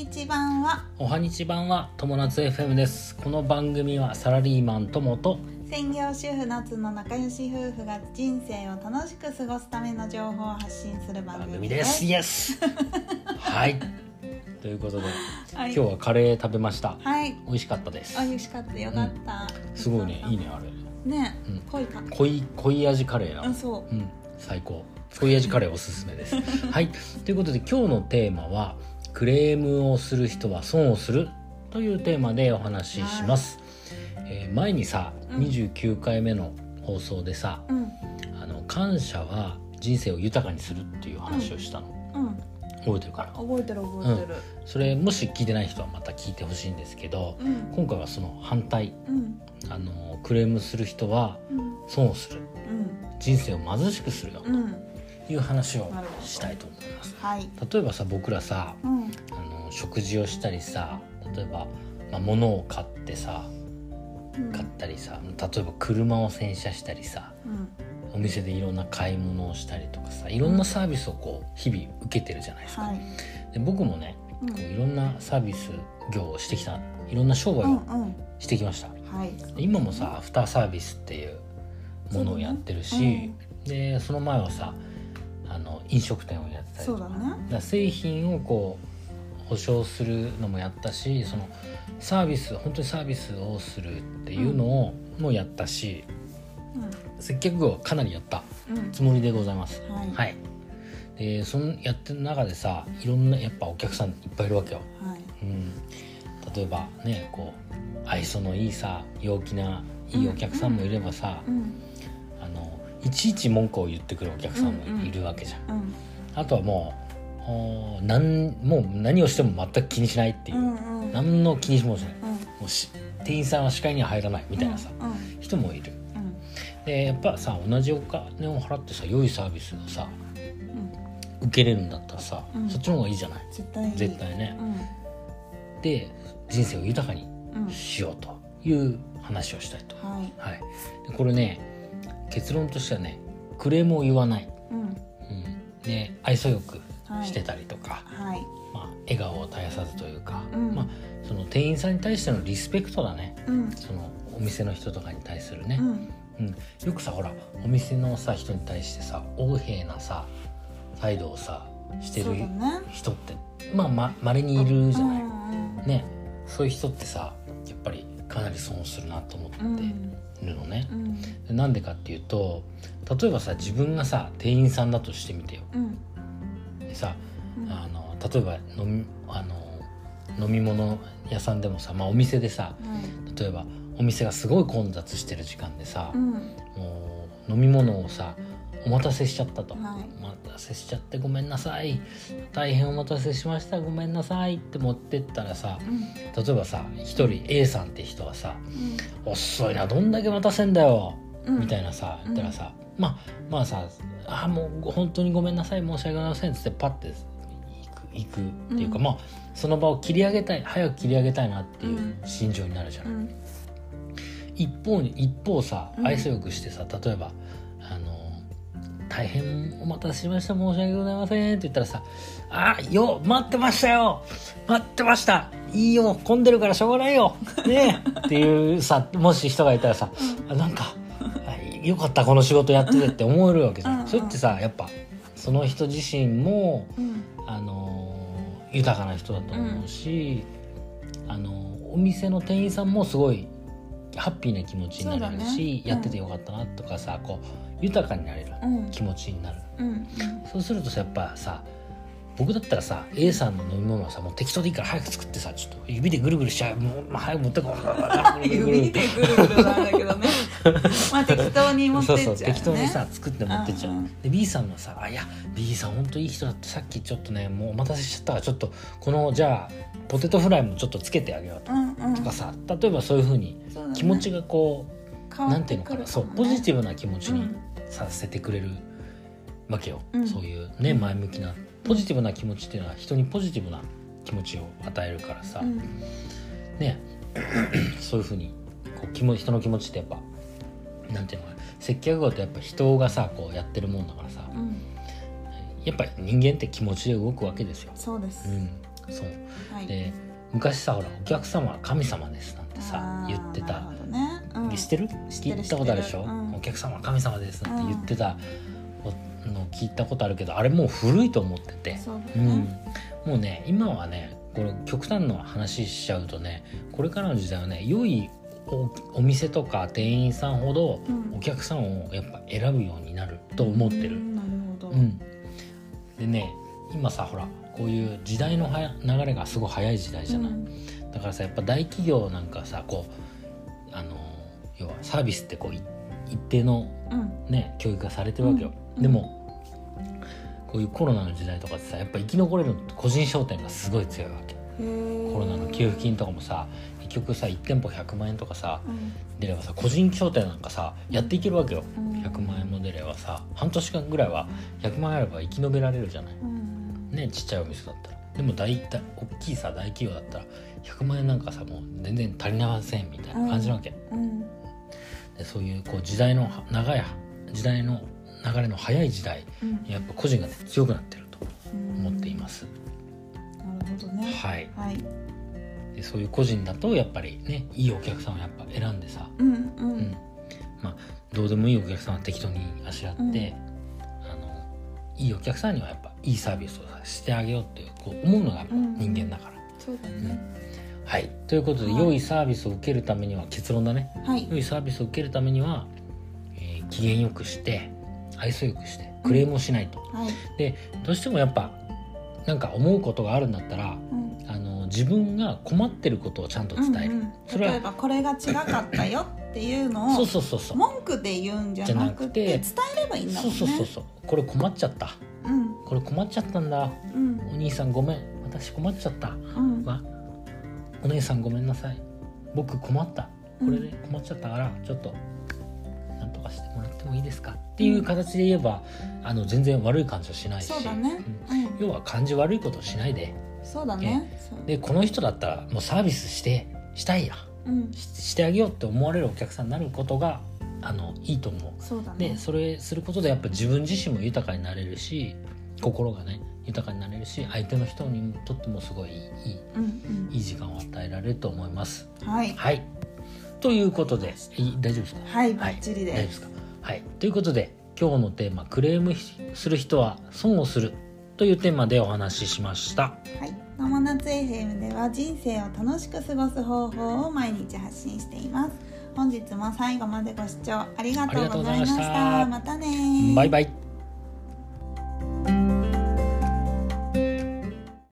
にち版は。おはにち版は友達 FM です。この番組はサラリーマン友と専業主婦夏の仲良し夫婦が人生を楽しく過ごすための情報を発信する番番組です。すイエスはい。ということで、はい、今日はカレー食べました。はい。美味しかったです。あ美味しかった。よかった、すごいね。いいねあれ。ね、うん。濃いか。濃い濃い味カレーやあそう。うん。最高。濃い味カレーおすすめです。はい。ということで今日のテーマはクレームをする人は損をするというテーマでお話しします、えー前にさうん。29回目の放送でさ、うん。あの感謝は人生を豊かにするっていう話をしたの、うん。覚えてるかな？覚えてる覚えてる。それもし聞いてない人はまた聞いてほしいんですけどうん。今回はその反対。うん。あのクレームする人はうん。損をする。うん。人生を貧しくするよ。ういう話をしたいと思います。はい。例えばさ僕らさうん。あの食事をしたりさ例えば、まあ、物を買ってさうん。買ったりさ例えば車を洗車したりさうん。お店でいろんな買い物をしたりとかさいろんなサービスをこう日々受けてるじゃないですか。はい。で僕もねうん。こういろんなサービス業をしてきたいろんな商売うんをうん。してきました。はい。で今もさアフターサービスっていうものをやってるし、でその前はさ飲食店をやってたりとか。ね。製品をこう保証するのもやったしそのサービス本当にサービスをするっていうのをもやったし、接客業はかなりやったうん。うんつもりでございます。はい。はい。でそのやってる中でさいろんなやっぱお客さんいっぱいいるわけよ。はい。うん、例えばねこう愛想のいいさ陽気ないいお客さんもいればさ、うんいちいち文句を言ってくるお客さんもいるわけじゃん。うん。あとはもうなんもう何をしても全く気にしないっていう。う、んうん。何の気にもしない。うん。もうし店員さんは視界には入らないみたいなさ、うん人もいる。うん。でやっぱさ同じお金を払ってさ良いサービスをさうん。受けれるんだったらさ、うん。そっちの方がいいじゃない。絶対ね。うん。で人生を豊かにうん。しようという話をしたいと、はい。はい、でこれね結論としてはねクレームを言わない、うん。うん、で愛想よくはい。してたりとか、はい。まあ、笑顔を絶やさずというか、うん。まあ、その店員さんに対してのリスペクトだね。うん。そのお店の人とかに対するね。う、ん。うん。よくさほらお店のさ人に対してさ横柄なさ態度をさしてる人ってまあま稀にいるじゃない、うんうん。ね。そういう人ってさやっぱりかなり損するなと思ってるのね、うん。でなんでかっていうと例えばさ自分がさ店員さんだとしてみてよ。うん。でさうん。あの例えば飲みあの飲み物屋さんでもさ、まあ、お店でさはい例えばお店がすごい混雑してる時間でさ、うん。もう飲み物をさお待たせしちゃったと、はい。お待たせしちゃってごめんなさい。大変お待たせしました。ごめんなさい。って持ってったらさうん。例えばさ一人 A さんって人はさう「遅いな。どんだけ待たせんだよ」ん。みたいなさ言ったらさ、まあまあさ「あもう本当にごめんなさい。申し訳ございません」っつってパッて行く行くっていうか、うん。まあその場を切り上げたい早く切り上げたいなっていううん。心情になるじゃない。うん。一方に一方さうん。愛想よくしてさ、例えばあの「大変お待たせしました。申し訳ございません」って言ったらさ「あよ待ってましたよ。待ってました。いいよ混んでるからしょうがないよ。ねえ」っていうさもし人がいたらさ「あなんかあよかったこの仕事やってて」って思えるわけじゃん。うんうん。それってさやっぱその人自身もうん。あの豊かな人だと思うし、あのお店の店員さんもすごいハッピーな気持ちになれるし、ね。うん。やっててよかったなとかさこう豊かになれるうん。気持ちになる、うんそうするとさやっぱさ僕だったらさ A さんの飲み物はさもう適当でいいから早く作ってさちょっと指でぐるぐるしちゃう。もう、まあ、早く持ってこう。指でぐるぐるなんだけどね。まあ適当に持ってっちゃうね。そうそう適当にさ作って持ってっちゃう、うんうん。で B さんはさ「あいや B さん本当いい人だってさっきちょっとねもうお待たせしちゃったからちょっとこのじゃあポテトフライもちょっとつけてあげようと」うんうん。とかさ例えばそういうふうに気持ちがこう、変わなんっていうのかな。そうポジティブブな気持ちにさせてくれるわけよ、うん。そういうね前向きなポジティブな気持ちっていうのは人にポジティブな気持ちを与えるからさ、うん。ね。そういうふうにこう気も人の気持ちってやっぱなんていうのかな。接客業ってやっぱ人がさこうやってるもんだからさ。うん。やっぱり人間って気持ちで動くわけですよ。そうです。うん、そう。はい。で昔さほら「お客様は神様です」なんてさ言ってた。ね、うん、知ってる？知ってる聞いたことあるでしょ、うんお客様は神様ですなん。て言ってたの聞いたことあるけどあれもう古いと思ってて、そうだうん。ね、もうね今はねこれ極端な話しちゃうとねこれからの時代はね良いおお店とか店員さんほどうん。お客さんをやっぱ選ぶようになると思ってる。うんなるほど、うん、でね今さほらこういう時代のはや流れがすごい早い時代じゃない、うん。だからさやっぱ大企業なんかさこうあの要はサービスってこうい一定のうん。ね教育がされてるわけよ、うん。でもこういうコロナの時代とかってさやっぱ生き残れるのって個人商店がすごい強いわけ。コロナの給付金とかもさ結局さ1店舗100万円とかさうん。出ればさ個人商店なんかさやっていけるわけよ。うん。100万円も出ればさ半年間ぐらいは100万円あれば生き延びられるじゃない。うん。ねちっちゃいお店だったら。でも大体大きいさ大企業だったら100万円なんかさもう全然足りませんみたいな感じなわけ、うん。でそういうこう時代の長い時代の流れの早い時代うん。やっぱ個人が、ね、強くなってると思っています、なるほどね。はい。はい。でそういう個人だとやっぱりねいいお客さんをやっぱ選んでさ、うんううん。んまあどうでもいいお客さんは適当にあしらって、うん。あのいいお客さんにはやっぱいいサービスをさしてあげようっていうこう思うのがやっぱうん人間だから、そうだねはい。ということで、はい。良いサービスを受けるためには結論だね。はい。良いサービスを受けるためには、えー機嫌よくして愛想よくしてクレームをしないと、はい。でどうしてもやっぱなんか思うことがあるんだったらうん。あの自分が困ってることをちゃんと伝える、うんうん。それは例えばこれが違かったよっていうの そうをそうそうそう。文句で言うんじゃなくて伝じゃなくてえればいいんだもんね。そうそうそうそう。これ困っちゃった。うん。これ困っちゃったんだ。うん。お兄さんごめん。私困っちゃった。うん。わお姉さんごめんなさい。僕困った。これで困っちゃったからちょっとなんとかしてもらってもいいですか？っていう形で言えばあの全然悪い感じはしないし。そうだね。うん。うん。要は感じ悪いことをしないで。そうだね。でこの人だったらもうサービスしてしたいや。うん。ししてあげようって思われるお客さんになることがあのいいと思う。そうだね。でそれすることでやっぱ自分自身も豊かになれるし心がね豊かになれるし相手の人にとってもすごいいいうんいい時間を与えられると思います。うんはい。はい。ということでいい大丈夫ですか？はいバッチリで。大丈夫ですすか？はい。ということで今日のテーマ「クレームする人は損をする」というテーマでお話ししました。はい、のもなつ FM では人生を楽しく過ごす方法を毎日発信しています。本日も最後までご視聴ありがとうございました。また。ねバイバイ